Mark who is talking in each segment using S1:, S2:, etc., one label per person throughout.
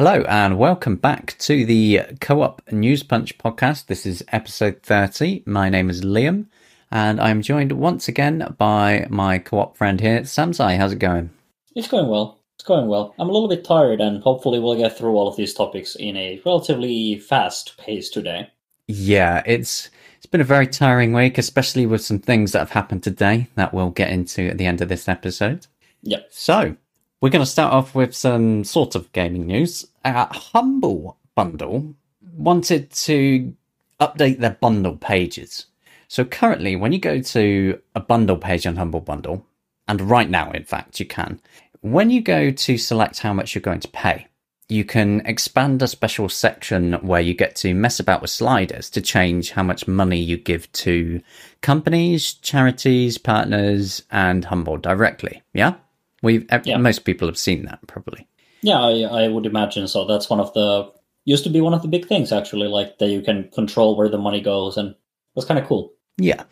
S1: Hello and welcome back to the Co-op News Punch podcast. This is episode 30. My name is Liam and I'm joined once again by my co-op friend here, Samsai. How's it going?
S2: It's going well. It's going well. I'm a little bit tired and hopefully we'll get through all of these topics in a relatively fast pace today.
S1: Yeah, it's it's been a very tiring week, especially with some things that have happened today that we'll get into at the end of this episode.
S2: Yep.
S1: So, we're going to start off with some sort of gaming news. Uh, Humble Bundle wanted to update their bundle pages. So currently, when you go to a bundle page on Humble Bundle, and right now, in fact, you can, when you go to select how much you're going to pay, you can expand a special section where you get to mess about with sliders to change how much money you give to companies, charities, partners, and Humble directly. Yeah? We yeah. most people have seen that probably.
S2: Yeah, I, I would imagine so. That's one of the used to be one of the big things actually, like that you can control where the money goes, and that's kind of cool.
S1: Yeah,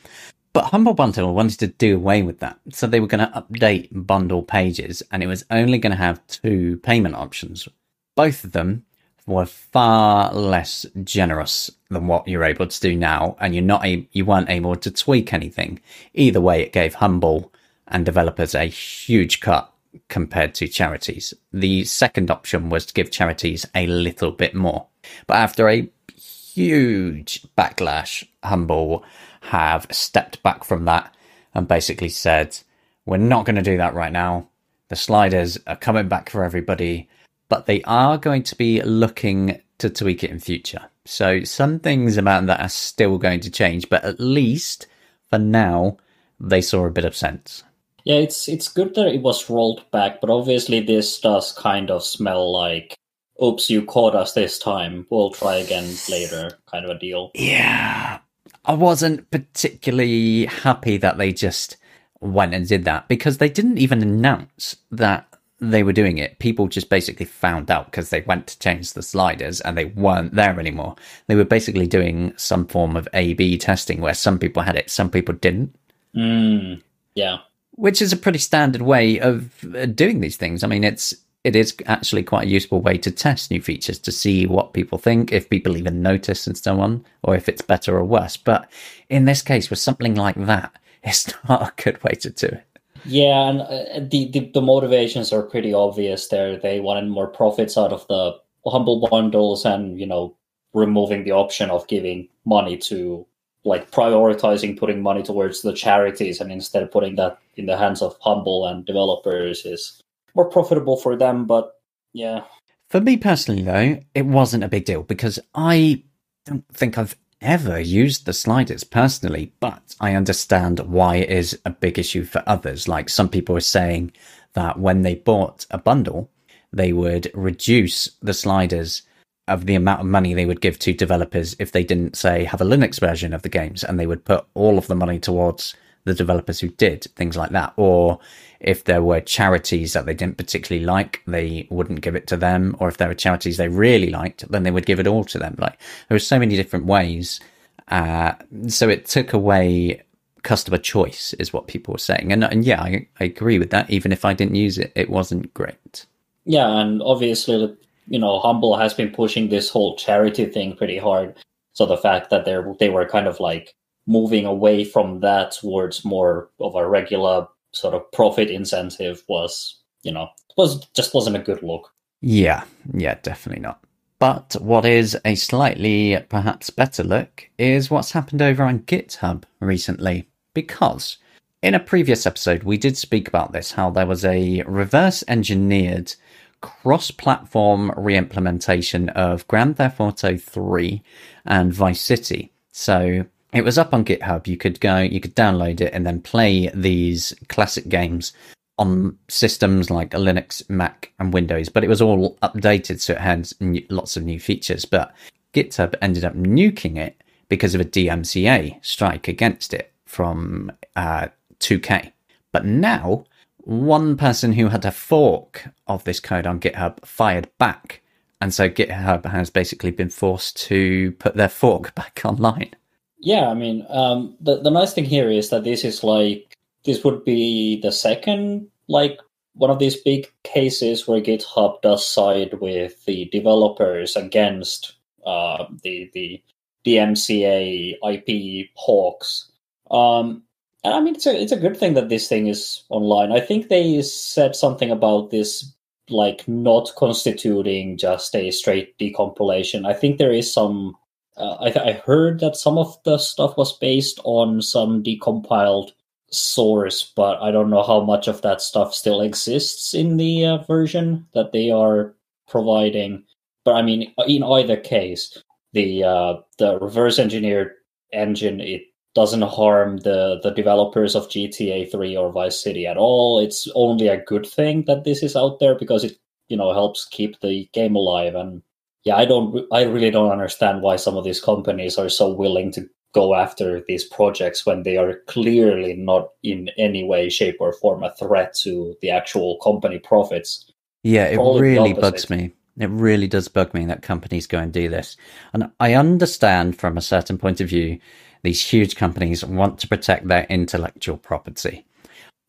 S1: but Humble Bundle wanted to do away with that, so they were going to update bundle pages, and it was only going to have two payment options. Both of them were far less generous than what you're able to do now, and you're not a- you weren't able to tweak anything. Either way, it gave Humble and developers a huge cut compared to charities. The second option was to give charities a little bit more. But after a huge backlash, Humble have stepped back from that and basically said, we're not going to do that right now. The sliders are coming back for everybody, but they are going to be looking to tweak it in future. So some things about that are still going to change, but at least for now, they saw a bit of sense.
S2: Yeah, it's it's good that it was rolled back, but obviously this does kind of smell like oops, you caught us this time. We'll try again later kind of a deal.
S1: Yeah. I wasn't particularly happy that they just went and did that because they didn't even announce that they were doing it. People just basically found out because they went to change the sliders and they weren't there anymore. They were basically doing some form of A B testing where some people had it, some people didn't.
S2: Mm, yeah
S1: which is a pretty standard way of uh, doing these things. I mean, it's it is actually quite a useful way to test new features to see what people think, if people even notice, and so on, or if it's better or worse. But in this case, with something like that, it's not a good way to do it.
S2: Yeah, and uh, the, the, the motivations are pretty obvious there. They wanted more profits out of the humble bundles, and you know, removing the option of giving money to like prioritizing putting money towards the charities and instead of putting that in the hands of humble and developers is more profitable for them but yeah.
S1: For me personally though it wasn't a big deal because i don't think i've ever used the sliders personally but i understand why it is a big issue for others. Like some people are saying that when they bought a bundle they would reduce the sliders of the amount of money they would give to developers if they didn't say have a Linux version of the games and they would put all of the money towards the developers who did things like that. Or if there were charities that they didn't particularly like, they wouldn't give it to them. Or if there were charities they really liked, then they would give it all to them. Like there were so many different ways. Uh, so it took away customer choice is what people were saying. And, and yeah, I, I agree with that. Even if I didn't use it, it wasn't great.
S2: Yeah, and obviously you know, Humble has been pushing this whole charity thing pretty hard. So the fact that they they were kind of like moving away from that towards more of a regular sort of profit incentive was, you know, was just wasn't a good look.
S1: Yeah, yeah, definitely not. But what is a slightly perhaps better look is what's happened over on GitHub recently. Because in a previous episode, we did speak about this how there was a reverse engineered cross platform re implementation of Grand Theft Auto 3 and Vice City. So it was up on GitHub. You could go, you could download it and then play these classic games on systems like Linux, Mac, and Windows, but it was all updated so it had lots of new features. But GitHub ended up nuking it because of a DMCA strike against it from uh, 2K. But now one person who had a fork of this code on GitHub fired back. And so GitHub has basically been forced to put their fork back online.
S2: Yeah, I mean, um, the, the nice thing here is that this is like, this would be the second, like, one of these big cases where GitHub does side with the developers against uh, the the DMCA IP hawks. Um, and I mean, it's a it's a good thing that this thing is online. I think they said something about this like not constituting just a straight decompilation. I think there is some. Uh, I, I heard that some of the stuff was based on some decompiled source, but I don't know how much of that stuff still exists in the uh, version that they are providing. But I mean, in either case, the uh, the reverse engineered engine it doesn't harm the the developers of GTA 3 or Vice City at all. It's only a good thing that this is out there because it you know helps keep the game alive and yeah, I don't I really don't understand why some of these companies are so willing to go after these projects when they are clearly not in any way shape or form a threat to the actual company profits.
S1: Yeah, it really bugs me. It really does bug me that companies go and do this. And I understand from a certain point of view, these huge companies want to protect their intellectual property.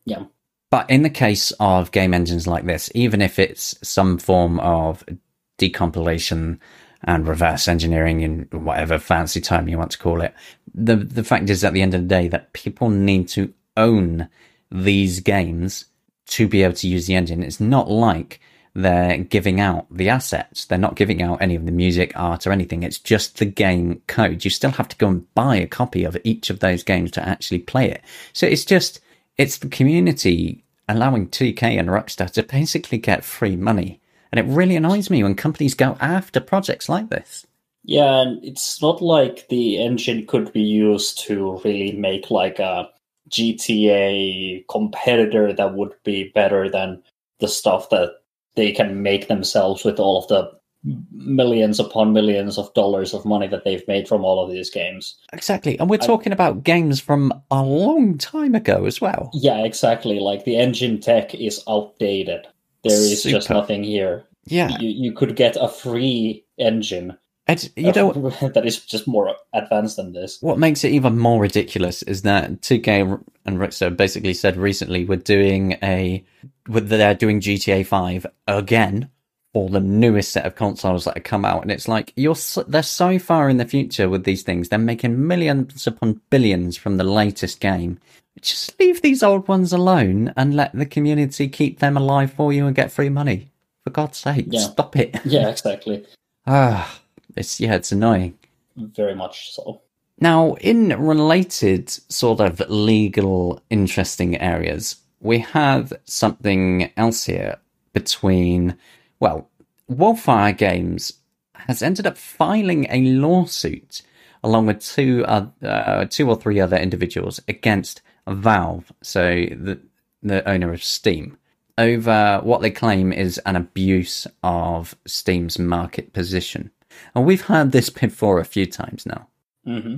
S2: Yeah.
S1: But in the case of game engines like this, even if it's some form of decompilation and reverse engineering in whatever fancy term you want to call it, the the fact is at the end of the day that people need to own these games to be able to use the engine. It's not like they're giving out the assets. They're not giving out any of the music, art, or anything. It's just the game code. You still have to go and buy a copy of each of those games to actually play it. So it's just, it's the community allowing 2K and Rockstar to basically get free money. And it really annoys me when companies go after projects like this.
S2: Yeah, and it's not like the engine could be used to really make like a GTA competitor that would be better than the stuff that they can make themselves with all of the millions upon millions of dollars of money that they've made from all of these games.
S1: Exactly. And we're talking I, about games from a long time ago as well.
S2: Yeah, exactly. Like the engine tech is outdated. There is Super. just nothing here.
S1: Yeah.
S2: You, you could get a free engine
S1: and you know
S2: that is just more advanced than this.
S1: What makes it even more ridiculous is that 2K and Rockstar basically said recently we're doing a they're doing GTA 5 again for the newest set of consoles that have come out. And it's like you're so, they're so far in the future with these things they're making millions upon billions from the latest game. Just leave these old ones alone and let the community keep them alive for you and get free money. For god's sake yeah. stop it.
S2: Yeah exactly.
S1: Ah it's yeah, it's annoying.
S2: Very much so.
S1: Now, in related sort of legal interesting areas, we have something else here between well, Wolfire Games has ended up filing a lawsuit along with two uh, two or three other individuals against Valve, so the the owner of Steam, over what they claim is an abuse of Steam's market position. And we've had this before a few times now.
S2: Mm-hmm.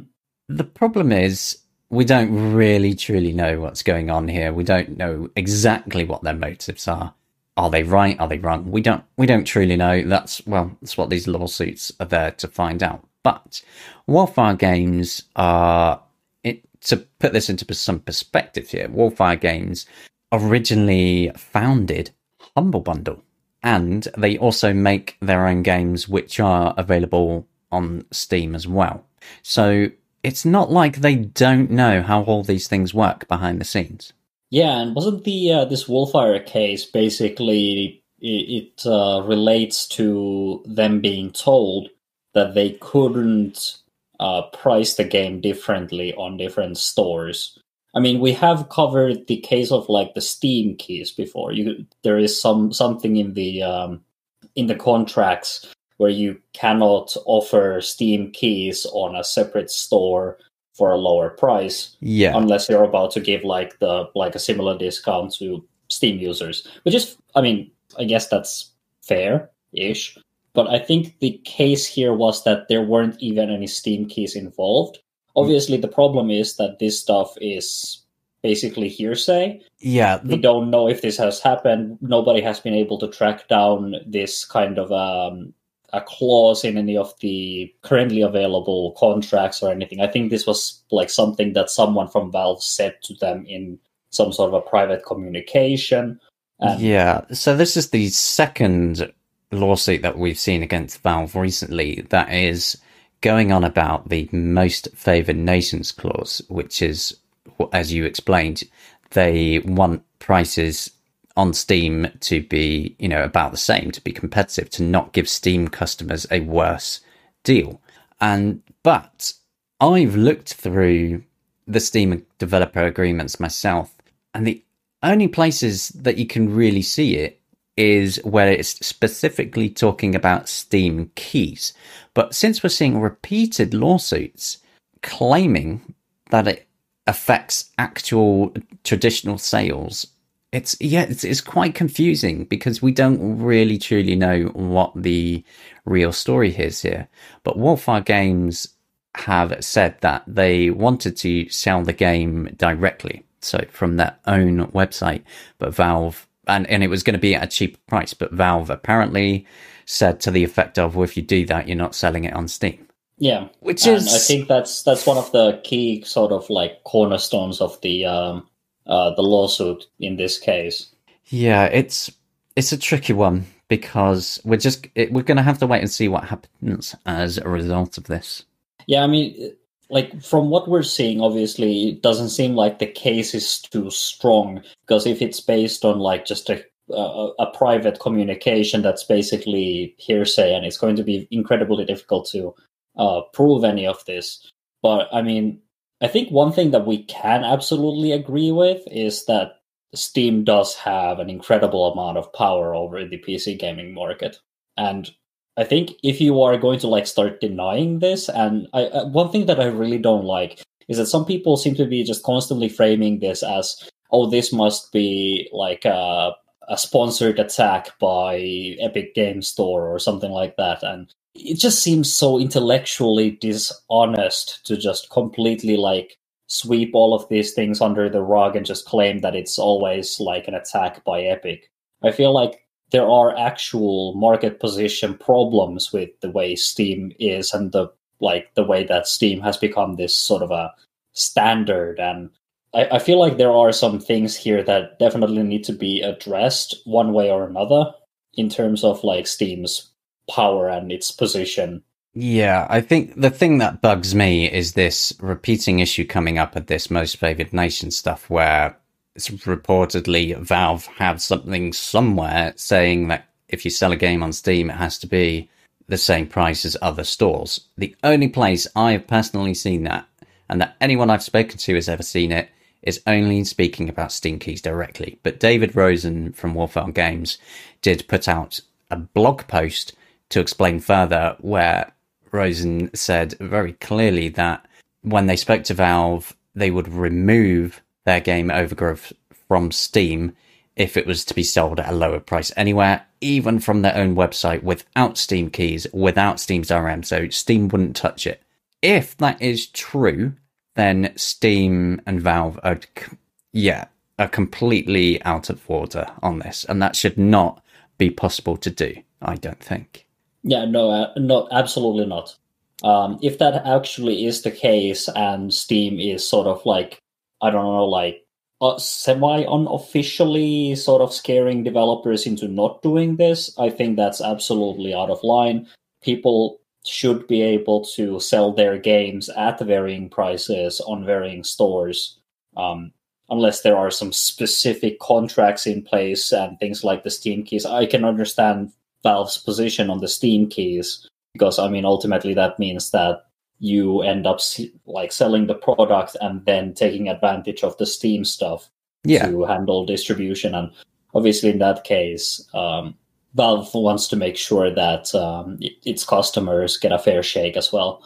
S1: The problem is, we don't really truly know what's going on here. We don't know exactly what their motives are. Are they right? Are they wrong? We don't. We don't truly know. That's well. That's what these lawsuits are there to find out. But Wolfire Games are. It, to put this into some perspective here, Wolfire Games originally founded Humble Bundle and they also make their own games which are available on Steam as well. So it's not like they don't know how all these things work behind the scenes.
S2: Yeah, and wasn't the uh, this Wolfire case basically it, uh, relates to them being told that they couldn't uh, price the game differently on different stores I mean, we have covered the case of like the Steam keys before. You there is some something in the um, in the contracts where you cannot offer Steam keys on a separate store for a lower price.
S1: Yeah.
S2: Unless you're about to give like the like a similar discount to Steam users. Which is I mean, I guess that's fair ish. But I think the case here was that there weren't even any Steam keys involved obviously the problem is that this stuff is basically hearsay.
S1: Yeah.
S2: The... We don't know if this has happened. Nobody has been able to track down this kind of um, a clause in any of the currently available contracts or anything. I think this was like something that someone from Valve said to them in some sort of a private communication. And
S1: yeah. So this is the second lawsuit that we've seen against Valve recently that is going on about the most favored nations clause, which is, as you explained, they want prices on Steam to be, you know, about the same, to be competitive, to not give Steam customers a worse deal. And, but I've looked through the Steam developer agreements myself, and the only places that you can really see it is where it's specifically talking about Steam keys. But since we're seeing repeated lawsuits claiming that it affects actual traditional sales, it's yeah, it's, it's quite confusing because we don't really truly know what the real story is here. But Wolfire Games have said that they wanted to sell the game directly, so from their own website, but Valve and, and it was going to be at a cheaper price, but Valve apparently said to the effect of, well, if you do that, you're not selling it on Steam.
S2: Yeah,
S1: Which
S2: and
S1: is-
S2: I think that's that's one of the key sort of like cornerstones of the um, uh, the lawsuit in this case.
S1: Yeah, it's it's a tricky one because we're just it, we're going to have to wait and see what happens as a result of this.
S2: Yeah, I mean, like from what we're seeing, obviously, it doesn't seem like the case is too strong because if it's based on like just a a, a private communication that's basically hearsay, and it's going to be incredibly difficult to uh, prove any of this. But I mean, I think one thing that we can absolutely agree with is that Steam does have an incredible amount of power over the PC gaming market, and I think if you are going to like start denying this, and I, uh, one thing that I really don't like is that some people seem to be just constantly framing this as, oh, this must be like a, a sponsored attack by Epic Game Store or something like that, and it just seems so intellectually dishonest to just completely like sweep all of these things under the rug and just claim that it's always like an attack by Epic. I feel like there are actual market position problems with the way Steam is and the like the way that Steam has become this sort of a standard and I, I feel like there are some things here that definitely need to be addressed one way or another in terms of like Steam's power and its position.
S1: Yeah, I think the thing that bugs me is this repeating issue coming up at this most favored nation stuff where reportedly Valve have something somewhere saying that if you sell a game on Steam, it has to be the same price as other stores. The only place I've personally seen that, and that anyone I've spoken to has ever seen it, is only speaking about Steam keys directly. But David Rosen from Wolfire Games did put out a blog post to explain further where Rosen said very clearly that when they spoke to Valve, they would remove their game Overgrowth from Steam if it was to be sold at a lower price anywhere, even from their own website without Steam keys, without Steam's DRM. So Steam wouldn't touch it. If that is true, then Steam and Valve are, yeah, are completely out of order on this, and that should not be possible to do. I don't think.
S2: Yeah, no, uh, absolutely not. Um, if that actually is the case, and Steam is sort of like, I don't know, like uh, semi unofficially sort of scaring developers into not doing this, I think that's absolutely out of line. People should be able to sell their games at varying prices on varying stores. Um, unless there are some specific contracts in place and things like the Steam keys. I can understand Valve's position on the Steam keys because I mean ultimately that means that you end up like selling the product and then taking advantage of the Steam stuff
S1: Yeah,
S2: to handle distribution and obviously in that case um, Valve wants to make sure that um, its customers get a fair shake as well.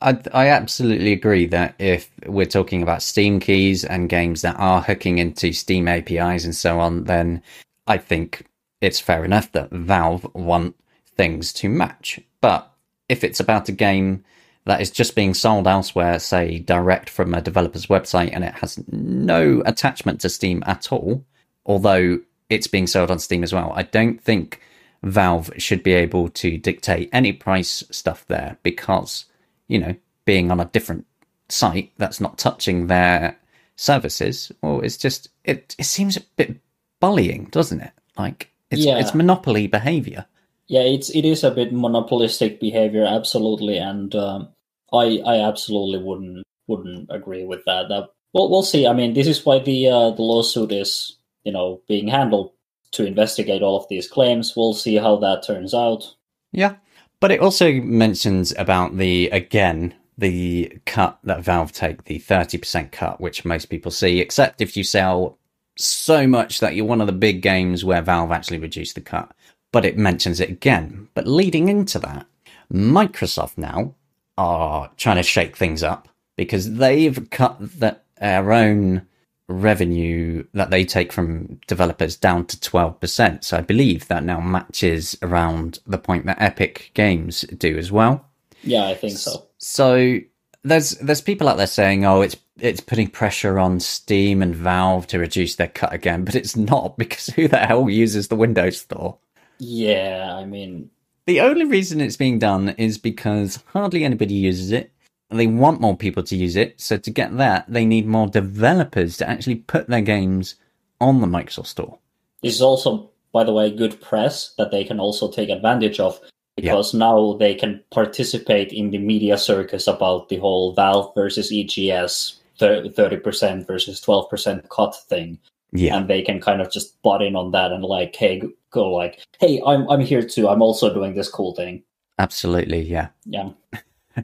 S1: I, I absolutely agree that if we're talking about Steam keys and games that are hooking into Steam APIs and so on, then I think it's fair enough that Valve want things to match. But if it's about a game that is just being sold elsewhere, say direct from a developer's website, and it has no attachment to Steam at all, although it's being sold on Steam as well, I don't think Valve should be able to dictate any price stuff there because you know, being on a different site that's not touching their services, well, it's just it it seems a bit bullying, doesn't it? Like it's
S2: Yeah.
S1: it's monopoly behavior.
S2: Yeah, it's it is a bit monopolistic behavior, absolutely, and um, I I absolutely wouldn't wouldn't agree with that. That well, we'll see. I mean, this is why the uh, the lawsuit is you know being handled to investigate all of these claims. We'll see how that turns out.
S1: Yeah. But it also mentions about the, again, the cut that Valve take, the 30% cut, which most people see, except if you sell so much that you're one of the big games where Valve actually reduced the cut. But it mentions it again. But leading into that, Microsoft now are trying to shake things up because they've cut the, their own revenue that they take from developers down to 12%. So I believe that now matches around the point that Epic Games do as well.
S2: Yeah, I think so.
S1: So there's there's people out there saying, "Oh, it's it's putting pressure on Steam and Valve to reduce their cut again," but it's not because who the hell uses the Windows Store?
S2: Yeah, I mean,
S1: The only reason it's being done is because hardly anybody uses it. They want more people to use it, so to get that, they need more developers to actually put their games on the Microsoft Store.
S2: this is also, by the way, good press that they can also take advantage of because now they can participate in the media circus about the whole Valve versus EGS thirty percent versus twelve percent cut thing.
S1: Yeah,
S2: and they can kind of just butt in on that and like hey go like hey i'm i'm here too i'm also doing this cool thing
S1: absolutely. Yeah.
S2: yeah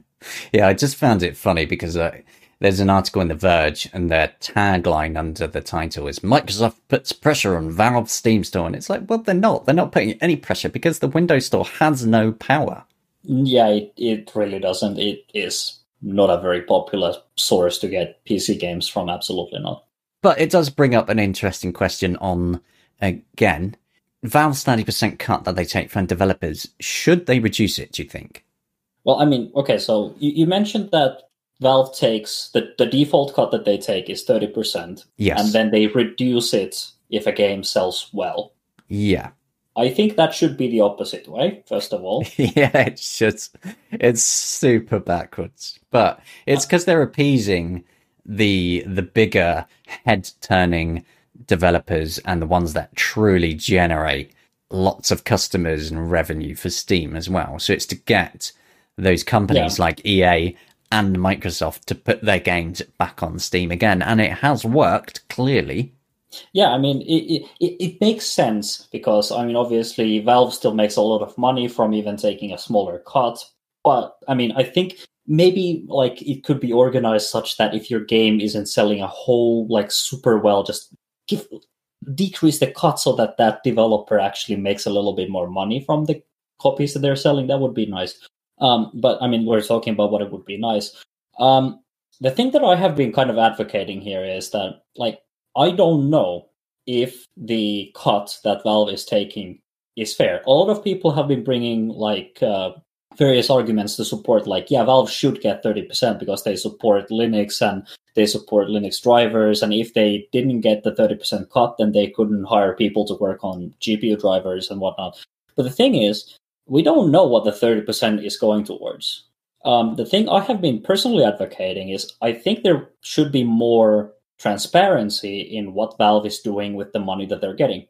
S1: Yeah, I just found it funny because uh, there's an article in The Verge, and their tagline under the title is Microsoft puts pressure on Valve Steam Store. And it's like, well, they're not. They're not putting any pressure because the Windows Store has no power.
S2: yeah it, it really doesn't it is not a very popular source to get pc games from absolutely not
S1: But it does bring up an interesting question on, again, Valve's 30% cut that they take from developers. Should they reduce it, do you think?
S2: well i mean okay so you, you mentioned that valve takes the, the default cut that they take is 30%
S1: Yes.
S2: and then they reduce it if a game sells well
S1: yeah.
S2: i think that should be the opposite way first of all
S1: yeah, it's just it's super backwards. But it's uh, because they're appeasing the the bigger head turning developers and the ones that truly generate lots of customers and revenue for Steam as well. So it's to get those companies
S2: Yeah.
S1: like EA and Microsoft to put their games back on Steam again. And it has worked, clearly.
S2: Yeah, I mean, it, it, it makes sense because, I mean, obviously, Valve still makes a lot of money from even taking a smaller cut. But, I mean, I think maybe like it could be organized such that if your game isn't selling a whole like super well, just give decrease the cut so that that developer actually makes a little bit more money from the copies that they're selling. That would be nice. Um, but I mean, we're talking about what it would be nice. Um, the thing that I have been kind of advocating here is that, like, I don't know if the cut that Valve is taking is fair. A lot of people have been bringing like uh, various arguments to support, like, yeah, Valve should get thirty percent because they support Linux and they support Linux drivers, and if they didn't get the thirty percent cut, then they couldn't hire people to work on GPU drivers and whatnot. But the thing is, we don't know what the thirty percent is going towards. Um, the thing I have been personally advocating is I think there should be more transparency in what Valve is doing with the money that they're getting.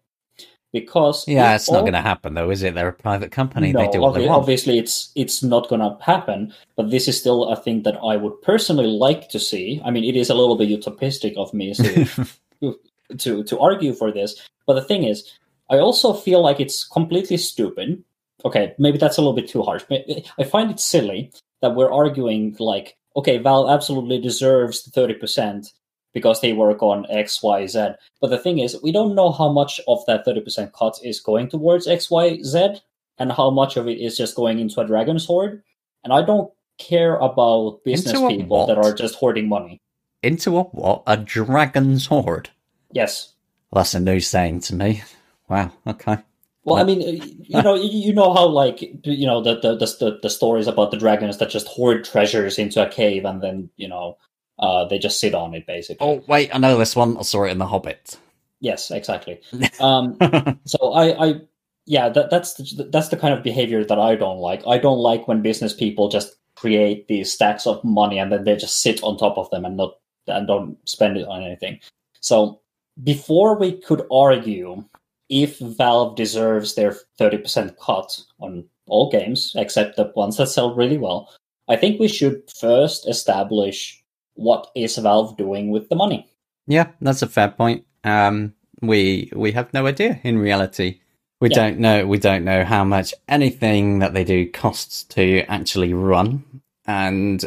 S2: Because
S1: Yeah, it's not going to happen though, is it? They're a private company.
S2: no,
S1: they do what they
S2: obvi-
S1: want.
S2: obviously it's it's not gonna happen, but this is still a thing that I would personally like to see. I mean, it is a little bit utopistic of me to to to argue for this, but the thing is, I also feel like it's completely stupid. Okay, maybe that's a little bit too harsh. But I find it silly that we're arguing like, okay, Valve absolutely deserves the thirty percent because they work on X, Y, Z. But the thing is, we don't know how much of that 30% cut is going towards X, Y, Z, and how much of it is just going into a Dragon's Hoard. And I don't care about business people that are just hoarding money.
S1: Into a what? A dragon's hoard.
S2: Yes.
S1: Well, that's a new saying to me. Wow. Okay.
S2: Well, I mean, uh, you know, you know how like you know the the, the the stories about the dragons that just hoard treasures into a cave and then you know uh, they just sit on it basically.
S1: Oh wait, I know this one. I saw it in The Hobbit.
S2: Yes, exactly. Um, so I, I yeah that, that's the, that's the kind of behavior that i don't like i don't like when business people just create these stacks of money and then they just sit on top of them and not and don't spend it on anything so before we could argue if Valve deserves their 30% cut on all games except the ones that sell really well, I think we should first establish what is Valve doing with the money.
S1: Yeah, that's a fair point. Um, we we have no idea in reality. We
S2: Yeah.
S1: don't know. We don't know how much anything that they do costs to actually run. And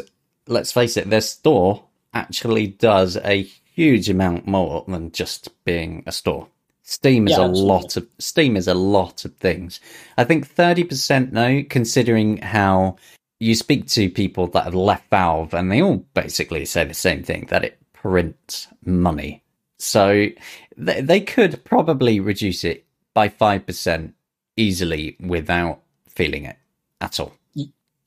S1: let's face it, their store actually does a huge amount more than just being a store. Steam is
S2: Yeah,
S1: a
S2: absolutely.
S1: lot of Steam is a lot of things. I think thirty percent though, considering how you speak to people that have left Valve, and they all basically say the same thing that it prints money. So they, they could probably reduce it by 5% easily without feeling it at all.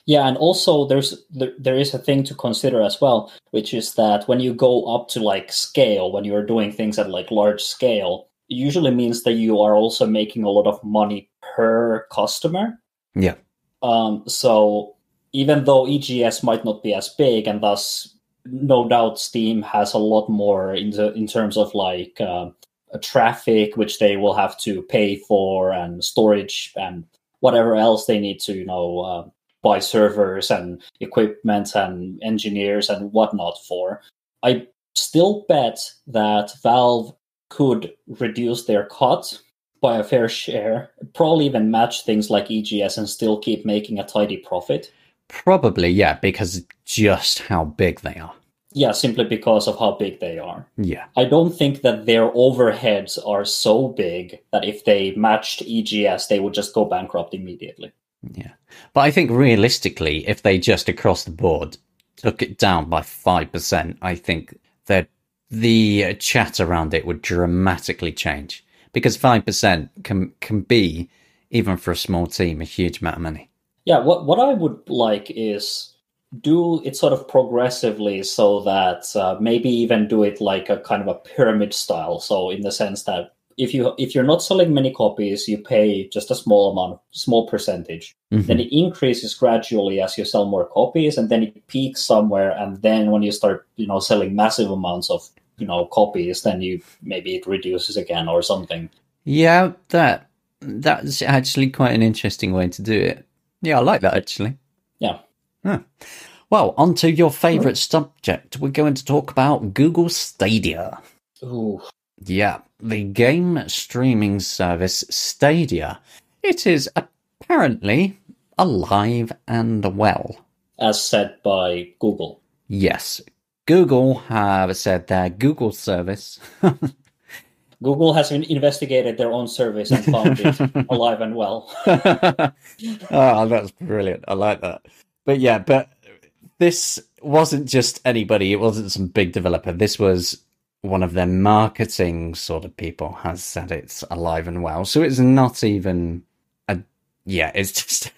S2: Yeah, and also there's there, there is a thing to consider as well, which is that when you go up to like scale, when you're doing things at like large scale, it usually means that you are also making a lot of money per customer.
S1: Yeah.
S2: Um, so even though EGS might not be as big, and thus no doubt Steam has a lot more in the, in terms of like uh, traffic, which they will have to pay for, and storage, and whatever else they need to, you know, uh, buy servers and equipment and engineers and whatnot for. I still bet that Valve could reduce their cut by a fair share, probably even match things like EGS and still keep making a tidy profit.
S1: Probably, yeah, because just how big they are.
S2: Yeah, simply because of how big they are.
S1: Yeah.
S2: I don't think that their overheads are so big that if they matched EGS, they would just go bankrupt immediately.
S1: Yeah. But I think realistically, if they just across the board took it down by 5%, I think that the chat around it would dramatically change because 5% can, can be, even for a small team, a huge amount of money.
S2: Yeah, what what I would like is do it sort of progressively so that uh, maybe even do it like a kind of a pyramid style. So in the sense that if you if you're not selling many copies, you pay just a small amount, small percentage.
S1: Mhm.
S2: Then it increases gradually as you sell more copies, and then it peaks somewhere. And then when you start, you know, selling massive amounts of you know copies, then you maybe it reduces again or something.
S1: Yeah, that that's actually quite an interesting way to do it. Yeah, I like that actually.
S2: Yeah.
S1: Huh. Well, on to your favourite subject. We're going to talk about Google Stadia.
S2: Ooh.
S1: Yeah, the game streaming service Stadia. It is apparently alive and well.
S2: As said by Google.
S1: Yes, Google have said their Google service.
S2: Google has investigated their own service and found it alive and well.
S1: oh, that's brilliant. I like that. But yeah, but this wasn't just anybody. It wasn't some big developer. This was one of their marketing sort of people has said it's alive and well. So it's not even a, yeah, it's just,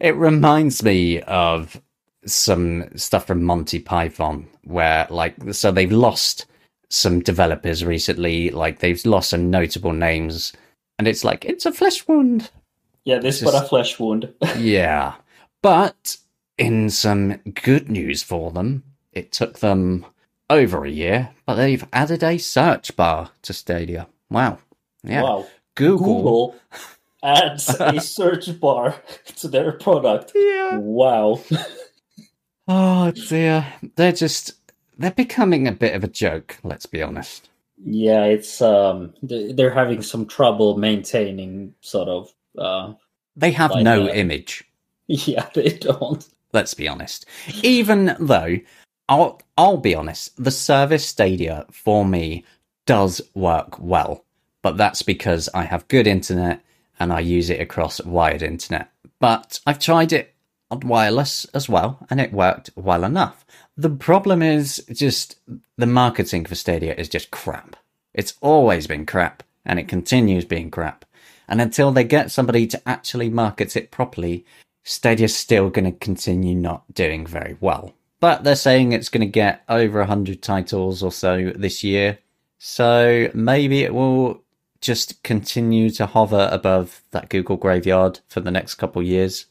S1: it reminds me of some stuff from Monty Python where like, so they've lost some developers recently, like they've lost some notable names and it's like, it's a flesh wound
S2: Yeah, this but a flesh wound.
S1: yeah. But in some good news for them, it took them over a year, but they've added a search bar to Stadia. Wow. Yeah.
S2: Wow.
S1: Google.
S2: Google adds a search bar to their product.
S1: Yeah.
S2: Wow.
S1: Oh dear. They're just they're becoming a bit of a joke, let's be honest.
S2: Yeah, it's um they're having some trouble maintaining sort of uh
S1: They have
S2: Like,
S1: no
S2: uh,
S1: image,
S2: yeah, they don't.
S1: let's be honest. Even though I'll I'll be honest, the service Stadia for me does work well. But that's because I have good internet and I use it across wired internet. But I've tried it on wireless as well and it worked well enough. The problem is just the marketing for Stadia is just crap. It's always been crap and it continues being crap. And until they get somebody to actually market it properly, Stadia's still going to continue not doing very well. But they're saying it's going to get over 100 titles or so this year. So maybe it will just continue to hover above that Google graveyard for the next couple years.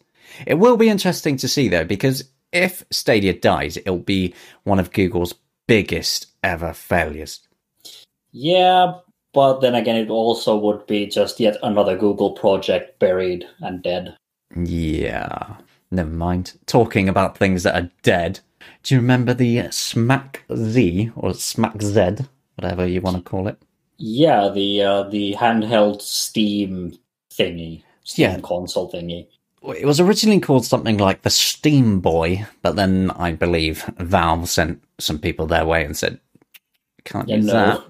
S1: It will be interesting to see though, because if Stadia dies, it'll be one of Google's biggest ever failures.
S2: Yeah, but then again, it also would be just yet another Google project buried and dead.
S1: Yeah, never mind. Talking about things that are dead. Do you remember the Smach Z or Smach Z, whatever you want to call it?
S2: Yeah, the uh, the handheld Steam thingy, Steam
S1: Yeah.
S2: console thingy.
S1: It was originally called something like the Steam Boy, but then I believe Valve sent some people their way and said, "Can't
S2: Yeah,
S1: use
S2: no.
S1: that."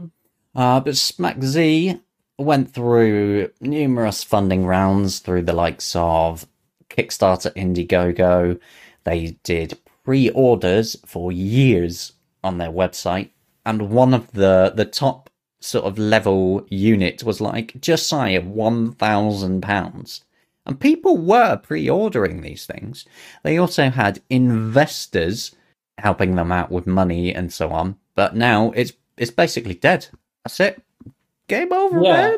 S1: Uh, but Smach Z went through numerous funding rounds through the likes of Kickstarter, Indiegogo. They did pre-orders for years on their website, and one of the the top sort of level unit was like just shy of one thousand pounds. And people were pre-ordering these things. They also had investors helping them out with money and so on. But now it's it's basically dead. That's it. Game over,
S2: Yeah.
S1: man.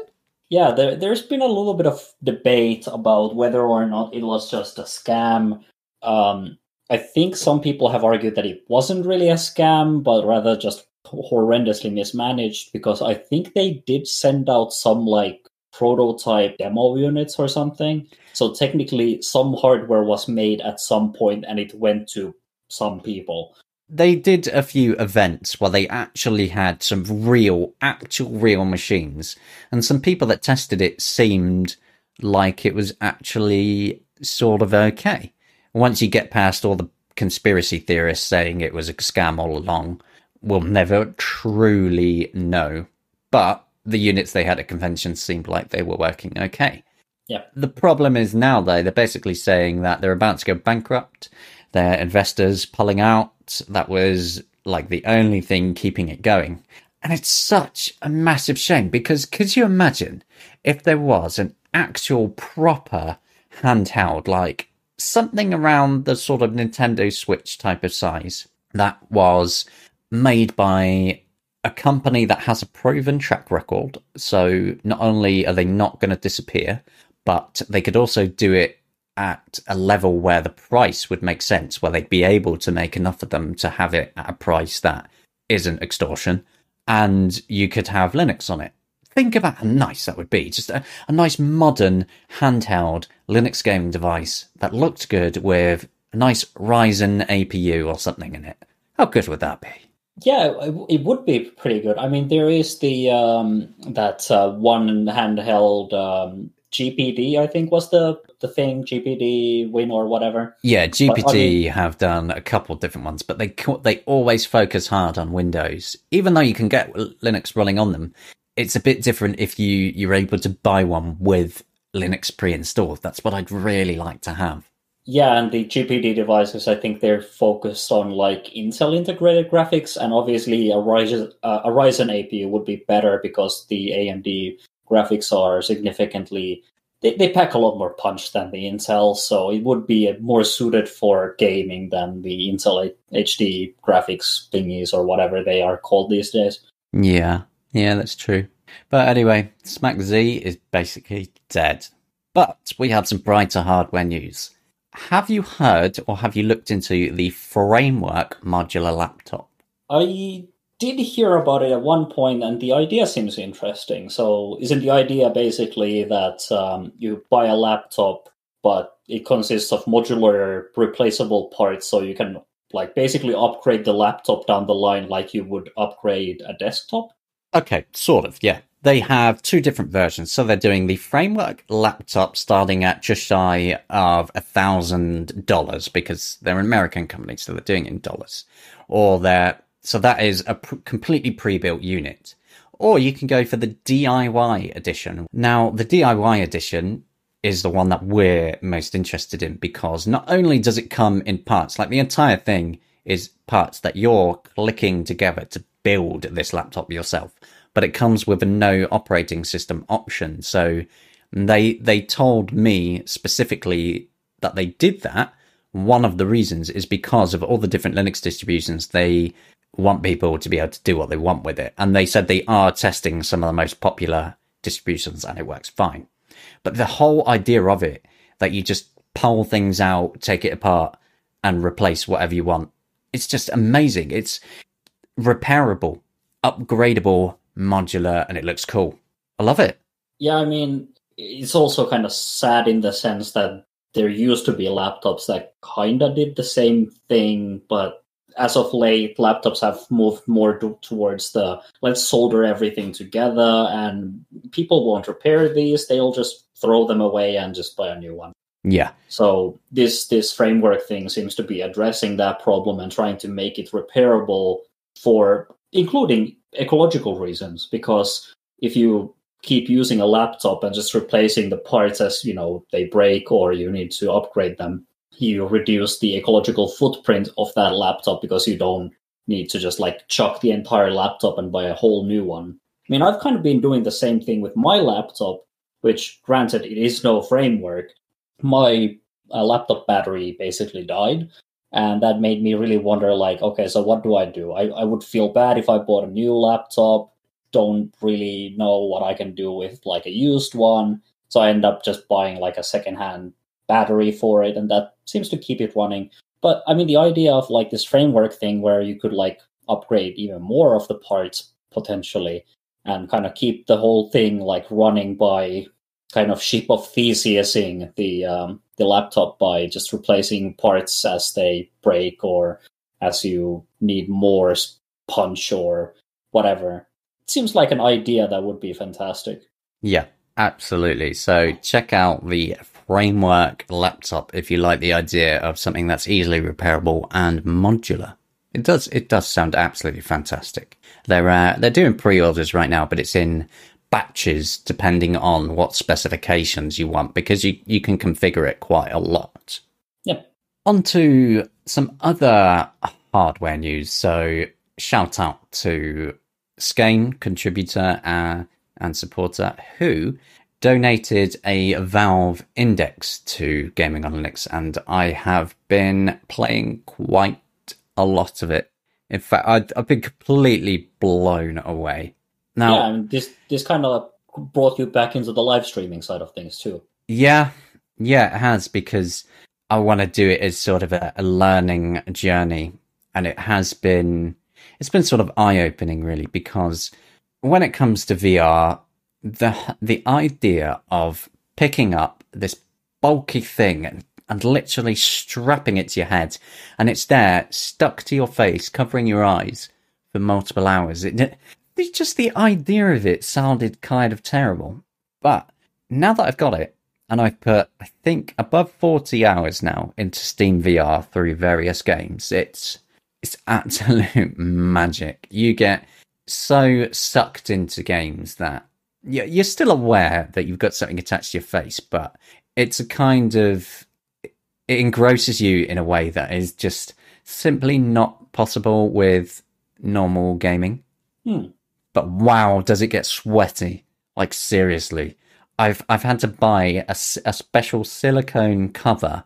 S2: Yeah, there, there's been a little bit of debate about whether or not it was just a scam. Um, I think some people have argued that it wasn't really a scam, but rather just horrendously mismanaged because I think they did send out some like prototype demo units or something. So technically, some hardware was made at some point and it went to some people.
S1: They did a few events where they actually had some real, actual real machines, and some people that tested it seemed like it was actually sort of okay. Once you get past all the conspiracy theorists saying it was a scam all along, we'll never truly know. But the units they had at conventions seemed like they were working okay.
S2: Yeah.
S1: The problem is now, though, they're basically saying that they're about to go bankrupt. Their investors pulling out. That was like the only thing keeping it going. And it's such a massive shame because could you imagine if there was an actual proper handheld, like something around the sort of Nintendo Switch type of size that was made by a company that has a proven track record. So not only are they not going to disappear, but they could also do it at a level where the price would make sense, where they'd be able to make enough of them to have it at a price that isn't extortion, and you could have Linux on it. Think about how nice that would be. Just a, a nice modern handheld Linux gaming device that looked good with a nice Ryzen APU or something in it. How good would that be?
S2: Yeah, it, would be pretty good. I mean, there is the um, that uh, one handheld um, GPD. I think was the the thing GPD Win or whatever.
S1: Yeah, GPD
S2: I mean-
S1: have done a couple of different ones, but they they always focus hard on Windows. Even though you can get Linux running on them, it's a bit different if you you're able to buy one with Linux pre-installed. That's what I'd really like to have.
S2: Yeah, and the GPD devices, I think they're focused on like Intel integrated graphics, and obviously a Ryzen uh, a Ryzen APU would be better because the AMD graphics are significantly they, they pack a lot more punch than the Intel, so it would be more suited for gaming than the Intel HD graphics thingies or whatever they are called these days.
S1: Yeah, yeah, that's true. But anyway, Smach Z is basically dead. But we have some brighter hardware news. Have you heard or have you looked into the Framework modular laptop?
S2: I did hear about it at one point, and the idea seems interesting. So, isn't the idea basically that um, you buy a laptop, but it consists of modular replaceable parts, so you can like basically upgrade the laptop down the line like you would upgrade a desktop?
S1: Okay, sort of, yeah. They have two different versions. So they're doing the framework laptop starting at just shy of a thousand dollars because they're an American company, so they're doing it in dollars. Or they're, so that is a pr- completely pre-built unit. Or you can go for the DIY edition. Now, the DIY edition is the one that we're most interested in because not only does it come in parts, like the entire thing is parts that you're clicking together to build this laptop yourself, but it comes with a no operating system option. So they they told me specifically that they did that. One of the reasons is because of all the different Linux distributions. They want people to be able to do what they want with it, and they said they are testing some of the most popular distributions, and it works fine. But the whole idea of it that you just pull things out, take it apart, and replace whatever you want, it's just amazing. It's repairable, upgradable modular, and it looks cool. I love it.
S2: Yeah, I mean, it's also kind of sad in the sense that there used to be laptops that kind of did the same thing, but as of late, laptops have moved more to, towards the let's solder everything together, and people won't repair these; they'll just throw them away and just buy a new one.
S1: Yeah.
S2: So this this framework thing seems to be addressing that problem and trying to make it repairable for including ecological reasons because if you keep using a laptop and just replacing the parts as you know they break or you need to upgrade them you reduce the ecological footprint of that laptop because you don't need to just like chuck the entire laptop and buy a whole new one. I mean i've kind of been doing the same thing with my laptop which granted it is no framework. My uh, laptop battery basically died and that made me really wonder like okay so what do i do? I, I would feel bad if i bought a new laptop don't really know what i can do with like a used one. So i end up just buying like a secondhand battery for it and that seems to keep it running. But i mean the idea of like this framework thing where you could like upgrade even more of the parts potentially and kind of keep the whole thing like running by kind of ship of theseusing the um, the laptop by just replacing parts as they break or as you need more punch or whatever. It seems like an idea that would be fantastic.
S1: Yeah, absolutely. So check out the framework laptop if you like the idea of something that's easily repairable and modular. It does it does sound absolutely fantastic. They're uh, they're doing pre-orders right now, but it's in batches depending on what specifications you want because you, you can configure it quite a lot.
S2: Yeah.
S1: On to some other hardware news. So, shout out to Skane, contributor uh, and supporter, who donated a Valve Index to Gaming on Linux, and I have been playing quite a lot of it. In fact, I've, I've been completely blown away. Now,
S2: yeah, and this this kind of brought you back into the live streaming side of things too.
S1: Yeah, yeah, it has because I want to do it as sort of a, a learning journey, and it has been it's been sort of eye opening really because when it comes to VR, the the idea of picking up this bulky thing and, and literally strapping it to your head, and it's there stuck to your face, covering your eyes for multiple hours. It, just the idea of it sounded kind of terrible. But now that I've got it, and I've put, I think, above 40 hours now into Steam VR through various games, it's it's absolute magic. You get so sucked into games that you're still aware that you've got something attached to your face, but it's a kind of it engrosses you in a way that is just simply not possible with normal gaming.
S2: Hmm.
S1: But wow, does it get sweaty? Like seriously, I've I've had to buy a, a special silicone cover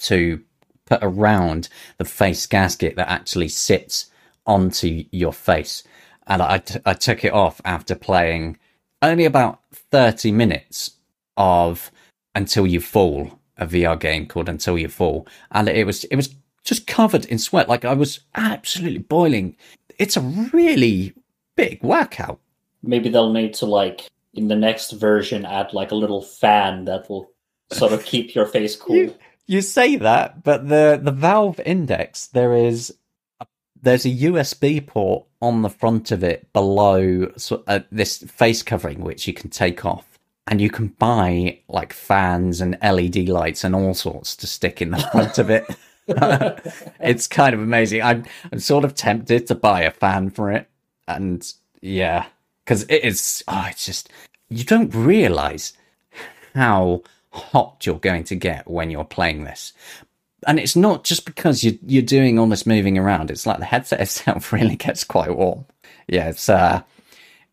S1: to put around the face gasket that actually sits onto your face, and I, t- I took it off after playing only about thirty minutes of Until You Fall, a VR game called Until You Fall, and it was it was just covered in sweat, like I was absolutely boiling. It's a really big workout.
S2: Maybe they'll need to like in the next version add like a little fan that will sort of keep your face cool.
S1: You, you say that, but the the Valve Index there is a, there's a USB port on the front of it below so, uh, this face covering which you can take off and you can buy like fans and LED lights and all sorts to stick in the front of it. it's kind of amazing. I'm I'm sort of tempted to buy a fan for it and yeah, because it is. Oh, it's just you don't realize how hot you're going to get when you're playing this. And it's not just because you're you're doing all this moving around. It's like the headset itself really gets quite warm. Yeah, it's uh,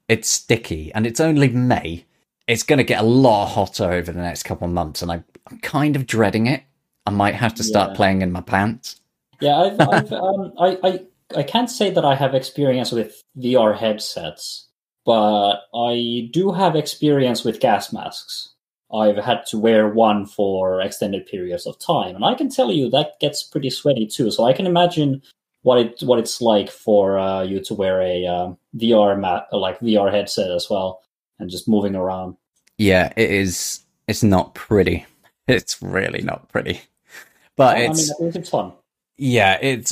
S1: it's sticky, and it's only May. It's going to get a lot hotter over the next couple of months, and I'm, I'm kind of dreading it. I might have to start yeah. playing in my pants.
S2: Yeah, I've, I've um, I, I I can't say that I have experience with VR headsets, but I do have experience with gas masks. I've had to wear one for extended periods of time, and I can tell you that gets pretty sweaty too. So I can imagine what it what it's like for uh, you to wear a uh, VR mat like VR headset as well and just moving around.
S1: Yeah, it is. It's not pretty. It's really not pretty. But
S2: I
S1: it's
S2: I think it's fun.
S1: yeah, it's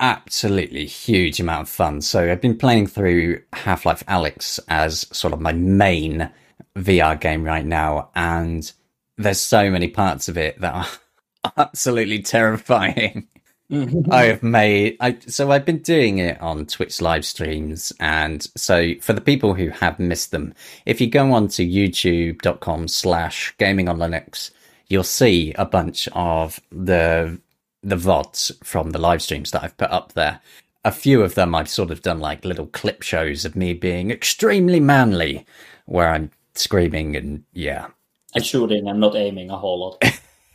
S1: absolutely huge amount of fun. So I've been playing through Half Life Alyx as sort of my main VR game right now, and there's so many parts of it that are absolutely terrifying. Mm-hmm. I have made I so I've been doing it on Twitch live streams and so for the people who have missed them, if you go on to youtube.com slash gaming on Linux, you'll see a bunch of the the VODs from the live streams that I've put up there. A few of them I've sort of done like little clip shows of me being extremely manly, where I'm screaming and yeah.
S2: and shooting and not aiming a whole lot.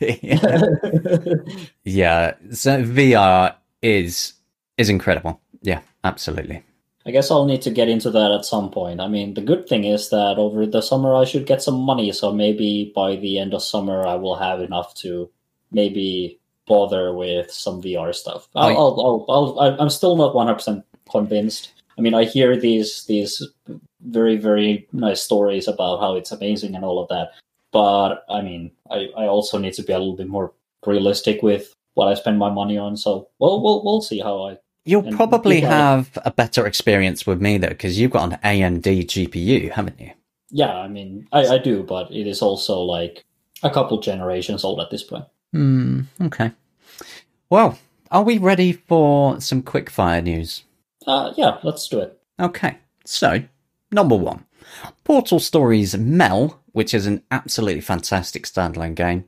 S1: yeah. So VR is is incredible. Yeah, absolutely.
S2: I guess I'll need to get into that at some point. I mean, the good thing is that over the summer I should get some money, so maybe by the end of summer I will have enough to maybe bother with some VR stuff. I'll, I'll, I'll, I'll, I'm still not 100% convinced. I mean, I hear these these very very nice stories about how it's amazing and all of that, but I mean, I, I also need to be a little bit more realistic with what I spend my money on. So, well, we'll we'll see how I
S1: You'll probably have a better experience with me though, because you've got an AMD GPU, haven't you?
S2: Yeah, I mean, I, I do, but it is also like a couple generations old at this point.
S1: Hmm. Okay. Well, are we ready for some quickfire news?
S2: Uh, yeah, let's do it.
S1: Okay. So, number one, Portal Stories Mel, which is an absolutely fantastic standalone game,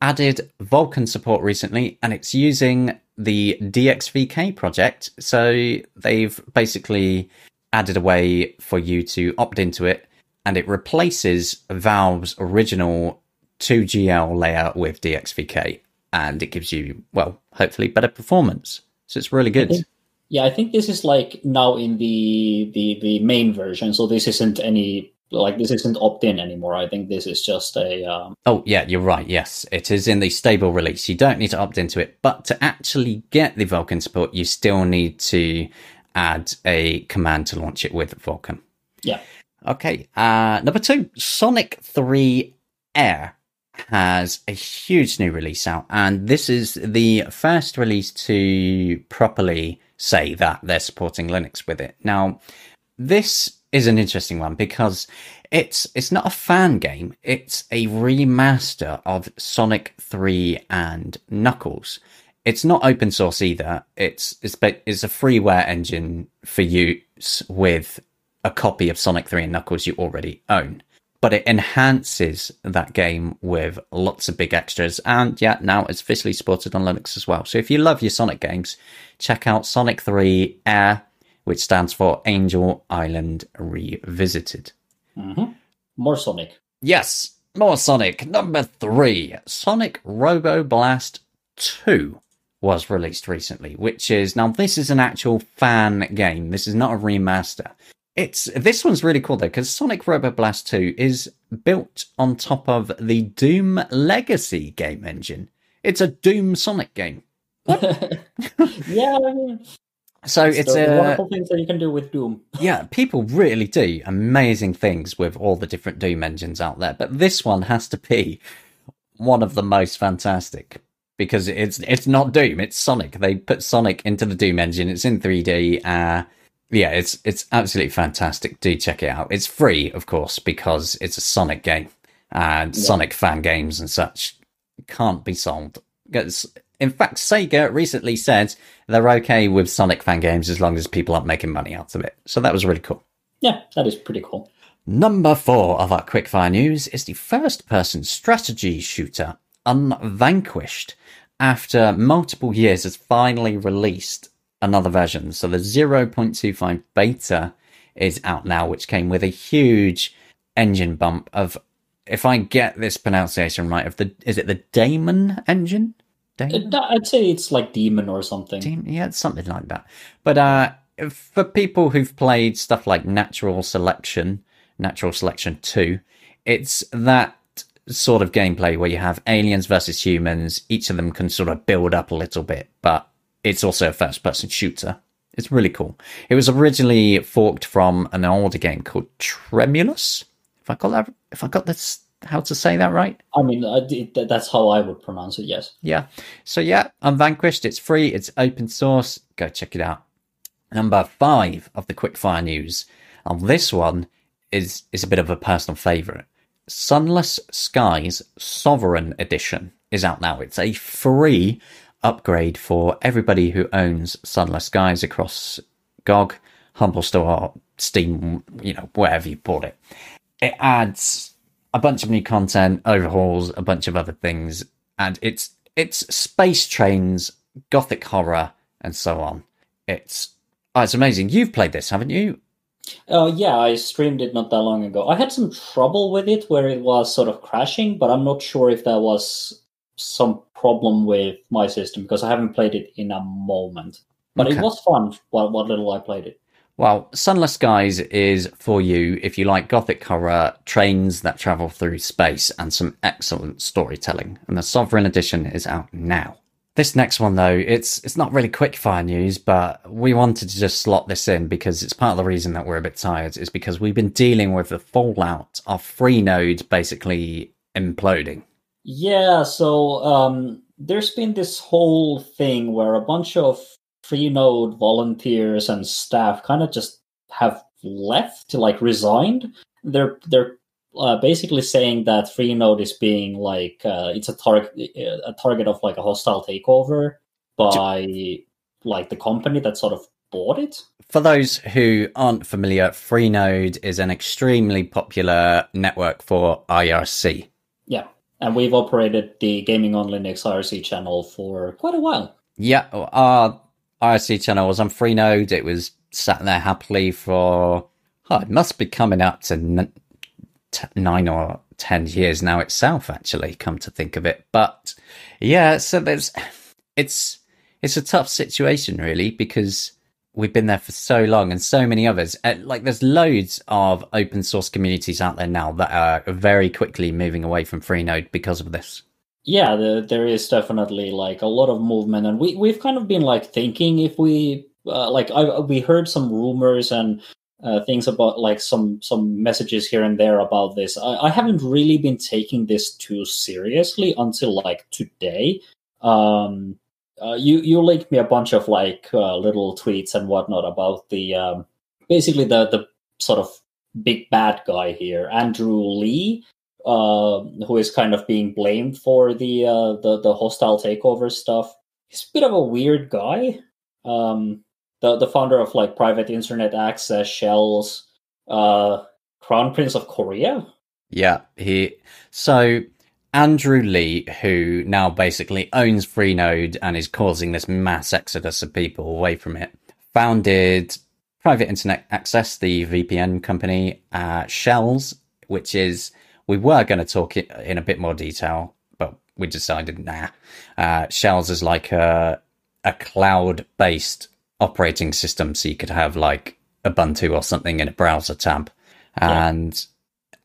S1: added Vulkan support recently, and it's using the DXVK project. So they've basically added a way for you to opt into it, and it replaces Valve's original ToGL layer with DXVK, and it gives you, well, hopefully better performance. So it's really good.
S2: Yeah, I think this is like now in the the the main version, so this isn't any like this isn't opt in anymore. I think this is just a um,
S1: Oh, yeah, you're right. Yes, it is in the stable release. You don't need to opt into it, but to actually get the Vulkan support, you still need to add a command to launch it with Vulkan.
S2: yeah.
S1: Okay, uh, number two, Sonic 3 Air has a huge new release out, and this is the first release to properly say that they're supporting Linux with it. Now, this is an interesting one because it's it's not a fan game it's a remaster of sonic 3 and knuckles. It's not open source either. It's it's it's a freeware engine for use with a copy of sonic 3 and knuckles you already own but it enhances that game with lots of big extras and yeah now it's officially supported on linux as well so if you love your sonic games check out sonic 3 air which stands for Angel Island Revisited.
S2: hmm More Sonic.
S1: Yes, more Sonic. Number three, Sonic Robo Blast 2 was released recently, which is now this is an actual fan game. This is not a remaster. It's this one's really cool though because Sonic Robo Blast 2 is built on top of the Doom Legacy game engine. It's a Doom Sonic game.
S2: yeah,
S1: So it's a
S2: wonderful things that you can do with Doom.
S1: yeah, people really do amazing things with all the different Doom engines out there, but this one has to be one of the most fantastic because it's it's not Doom, it's Sonic. They put Sonic into the Doom engine. It's in 3D. Uh, yeah, it's it's absolutely fantastic. Do check it out. It's free, of course, because it's a Sonic game and Sonic fan games and such can't be sold. In fact, Sega recently said they're okay with Sonic fan games as long as people aren't making money out of it. So that was really cool.
S2: Yeah, that is pretty cool.
S1: Number four of our quickfire news is the first person strategy shooter Unvanquished. After multiple years, has finally released another version. So the 0.25 beta is out now, which came with a huge engine bump of, if I get this pronunciation right, of the is it the Damon engine? Damon?
S2: Uh, I'd say it's like Demon or something.
S1: Team, yeah, it's something like that. But uh, for people who've played stuff like Natural Selection, Natural Selection 2, it's that sort of gameplay where you have aliens versus humans. Each of them can sort of build up a little bit, but it's also a first person shooter. It's really cool. It was originally forked from an older game called Tremulous. If I got that, if I got this, how to say that right?
S2: I mean, that's how I would pronounce it. Yes.
S1: Yeah. So yeah, Unvanquished. It's free. It's open source. Go check it out. Number five of the quickfire news. And this one is is a bit of a personal favorite. Sunless Skies Sovereign Edition is out now. It's a free upgrade for everybody who owns Sunless Skies across GOG, Humble Store, Steam, you know, wherever you bought it. It adds a bunch of new content, overhauls, a bunch of other things, and it's it's space trains, gothic horror, and so on. It's oh, it's amazing. You've played this, haven't you?
S2: Uh, yeah, I streamed it not that long ago. I had some trouble with it where it was sort of crashing, but I'm not sure if that was some problem with my system because I haven't played it in a moment. But okay. it was fun what, what little I played it.
S1: Well, Sunless Skies is for you if you like gothic horror, trains that travel through space, and some excellent storytelling. And the Sovereign Edition is out now. This next one, though, it's it's not really quickfire news, but we wanted to just slot this in because it's part of the reason that we're a bit tired. Is because we've been dealing with the fallout of Freenode basically imploding.
S2: Yeah, so um, there's been this whole thing where a bunch of Freenode volunteers and staff kind of just have left, like resigned. They're they're uh, basically saying that Freenode is being like uh, it's a target a target of like a hostile takeover by like the company that sort of bought it.
S1: For those who aren't familiar, Freenode is an extremely popular network for IRC.
S2: Yeah, and we've operated the Gaming on Linux IRC channel for quite a while.
S1: Yeah, our IRC channel was on Freenode. It was sat there happily for oh, it must be coming up to n- t- nine or ten years now itself. Actually, come to think of it, but yeah, so there's it's it's a tough situation really because we've been there for so long and so many others. Uh, like there's loads of open source communities out there now that are very quickly moving away from Freenode because of this.
S2: Yeah, the, there is definitely like a lot of movement, and we we've kind of been like thinking if we uh, like I, we heard some rumors and uh, things about like some some messages here and there about this. I, I haven't really been taking this too seriously until like today. Um, uh, you you linked me a bunch of like uh, little tweets and whatnot about the um, basically the the sort of big bad guy here, Andrew Lee, uh, who is kind of being blamed for the uh, the the hostile takeover stuff. He's a bit of a weird guy. Um, the the founder of like private internet access shells, uh, Crown Prince of Korea.
S1: Yeah, he so Andrew Lee, who now basically owns Freenode and is causing this mass exodus of people away from it, founded Private Internet Access, the VPN company, uh, Shells, which is, we were going to talk it in a bit more detail, but we decided, nah. Uh, Shells is like a, a cloud based operating system, so you could have like Ubuntu or something in a browser tab. And yeah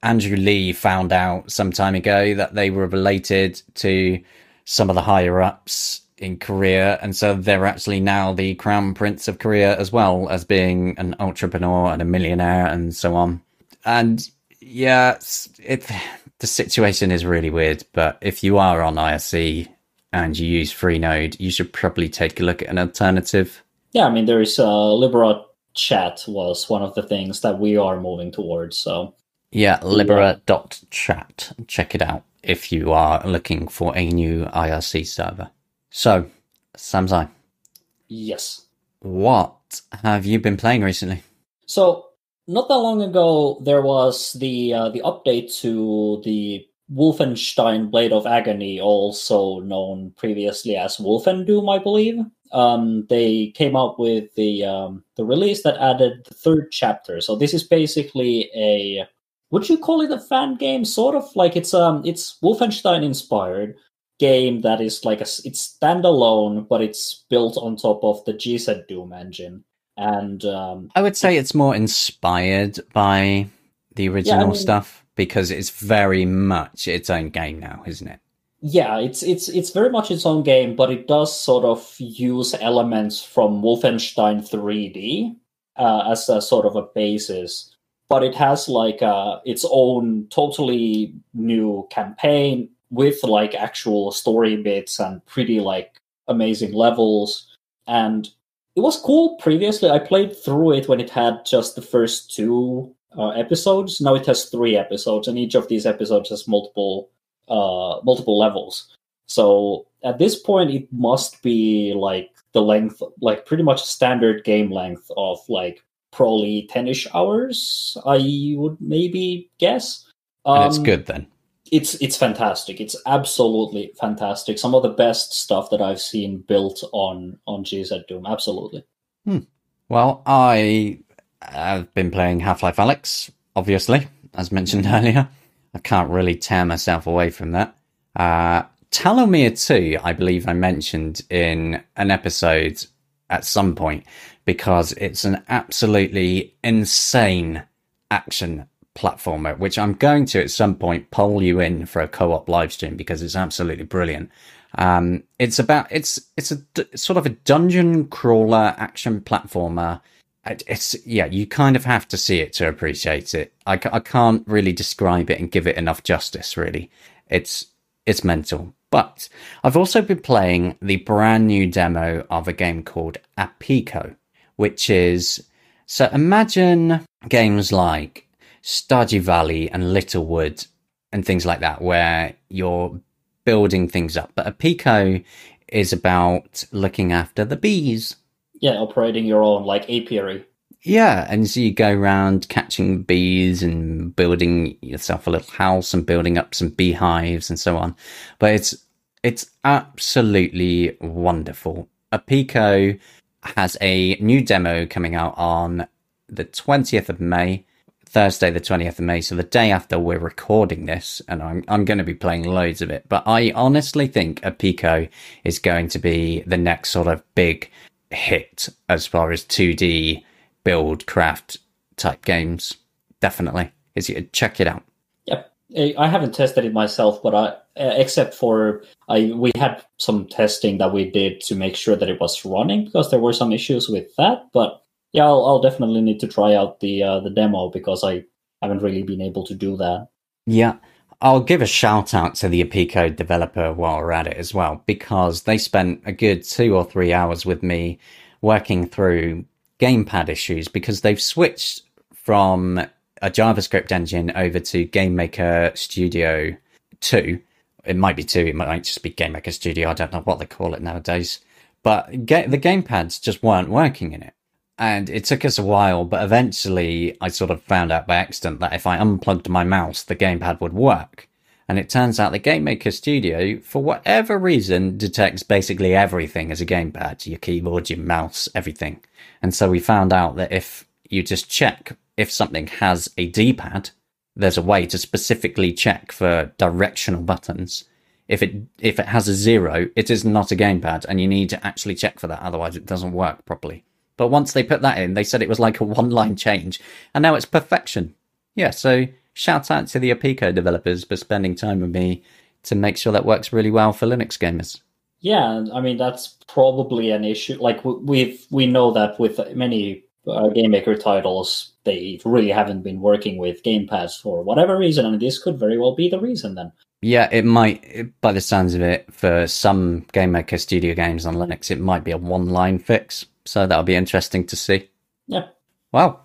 S1: Andrew Lee found out some time ago that they were related to some of the higher ups in Korea, and so they're actually now the crown prince of Korea as well as being an entrepreneur and a millionaire and so on. And yeah, it the situation is really weird. But if you are on IRC and you use Freenode, you should probably take a look at an alternative.
S2: Yeah, I mean there is uh, Libera chat was one of the things that we are moving towards. So
S1: yeah, libera.chat. Check it out if you are looking for a new IRC server. So, Samsai.
S2: Yes.
S1: What have you been playing recently?
S2: So, not that long ago, there was the uh, the update to the Wolfenstein Blade of Agony, also known previously as Wolfendoom, I believe. Um, they came out with the um, the release that added the third chapter. So this is basically a would you call it a fan game? Sort of like it's um it's Wolfenstein inspired game that is like a it's standalone, but it's built on top of the GZDoom engine. And um,
S1: I would say it's more inspired by the original yeah, I mean, stuff because it's very much its own game now, isn't it?
S2: yeah, it's it's it's very much its own game, but it does sort of use elements from Wolfenstein 3D uh, as a sort of a basis. But it has like uh, its own totally new campaign with like actual story bits and pretty like amazing levels. And it was cool previously. I played through it when it had just the first two uh, episodes. Now it has three episodes, and each of these episodes has multiple uh, multiple levels. So at this point, it must be like the length, like pretty much standard game length of like probably 10ish hours, I would maybe guess.
S1: Um, it's good then.
S2: It's it's fantastic. It's absolutely fantastic. Some of the best stuff that I've seen built on on GZDoom. Absolutely.
S1: Hmm. Well, I have been playing Half Life Alyx, obviously, as mentioned earlier. I can't really tear myself away from that. Uh, Tallowmere 2, I believe I mentioned in an episode at some point because it's an absolutely insane action platformer, which I'm going to at some point poll you in for a co-op live stream because it's absolutely brilliant. Um, it's about it's it's a sort of a dungeon crawler action platformer. It's yeah you kind of have to see it to appreciate it. I, I can't really describe it and give it enough justice really. It's it's mental. But i've also been playing the brand new demo of a game called apico which is so imagine games like stardew valley and littlewood and things like that where you're building things up but Apico is about looking after the bees
S2: yeah, operating your own like apiary.
S1: Yeah, and so you go around catching bees and building yourself a little house and building up some beehives and so on. But it's it's absolutely wonderful. Apico has a new demo coming out on the 20th of May, Thursday the 20th of May, so the day after we're recording this, and I'm I'm going to be playing loads of it. But I honestly think Apico is going to be the next sort of big hit as far as 2D build craft type games. Definitely. Is it, check it out.
S2: I haven't tested it myself, but I, uh, except for I, we had some testing that we did to make sure that it was running because there were some issues with that. But yeah, I'll, I'll definitely need to try out the uh, the demo because I haven't really been able to do that.
S1: Yeah, I'll give a shout out to the Apico developer while we're at it as well, because they spent a good two or three hours with me working through gamepad issues because they've switched from a JavaScript engine over to GameMaker Studio 2. It might be 2, it might just be GameMaker Studio, I don't know what they call it nowadays. But the gamepads just weren't working in it. And it took us a while, but eventually I sort of found out by accident that if I unplugged my mouse, the gamepad would work. And it turns out the GameMaker Studio, for whatever reason, detects basically everything as a gamepad your keyboard, your mouse, everything. And so we found out that if you just check if something has a D pad, there's a way to specifically check for directional buttons. If it if it has a zero, it is not a gamepad, and you need to actually check for that, otherwise it doesn't work properly. But once they put that in, they said it was like a one line change, and now it's perfection. Yeah, so shout out to the Apico developers for spending time with me to make sure that works really well for Linux gamers.
S2: Yeah, I mean that's probably an issue. Like we've we know that with many uh, game maker titles, they really haven't been working with game gamepads for whatever reason, and this could very well be the reason. Then,
S1: yeah, it might. By the sounds of it, for some game maker studio games on Linux, it might be a one-line fix. So that'll be interesting to see.
S2: Yeah.
S1: Well,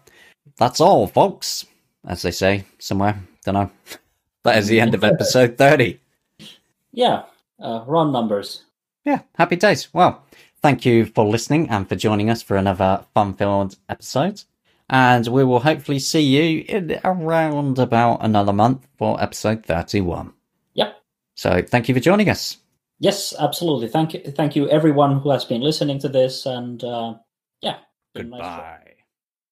S1: that's all, folks, as they say somewhere. Don't know. That is the end of episode 30.
S2: Yeah. Uh, run numbers.
S1: Yeah. Happy days. Well, thank you for listening and for joining us for another fun filled episode. And we will hopefully see you in around about another month for episode 31.
S2: Yep.
S1: So thank you for joining us.
S2: Yes, absolutely. Thank you, thank you, everyone who has been listening to this, and uh, yeah.
S1: Goodbye. Nice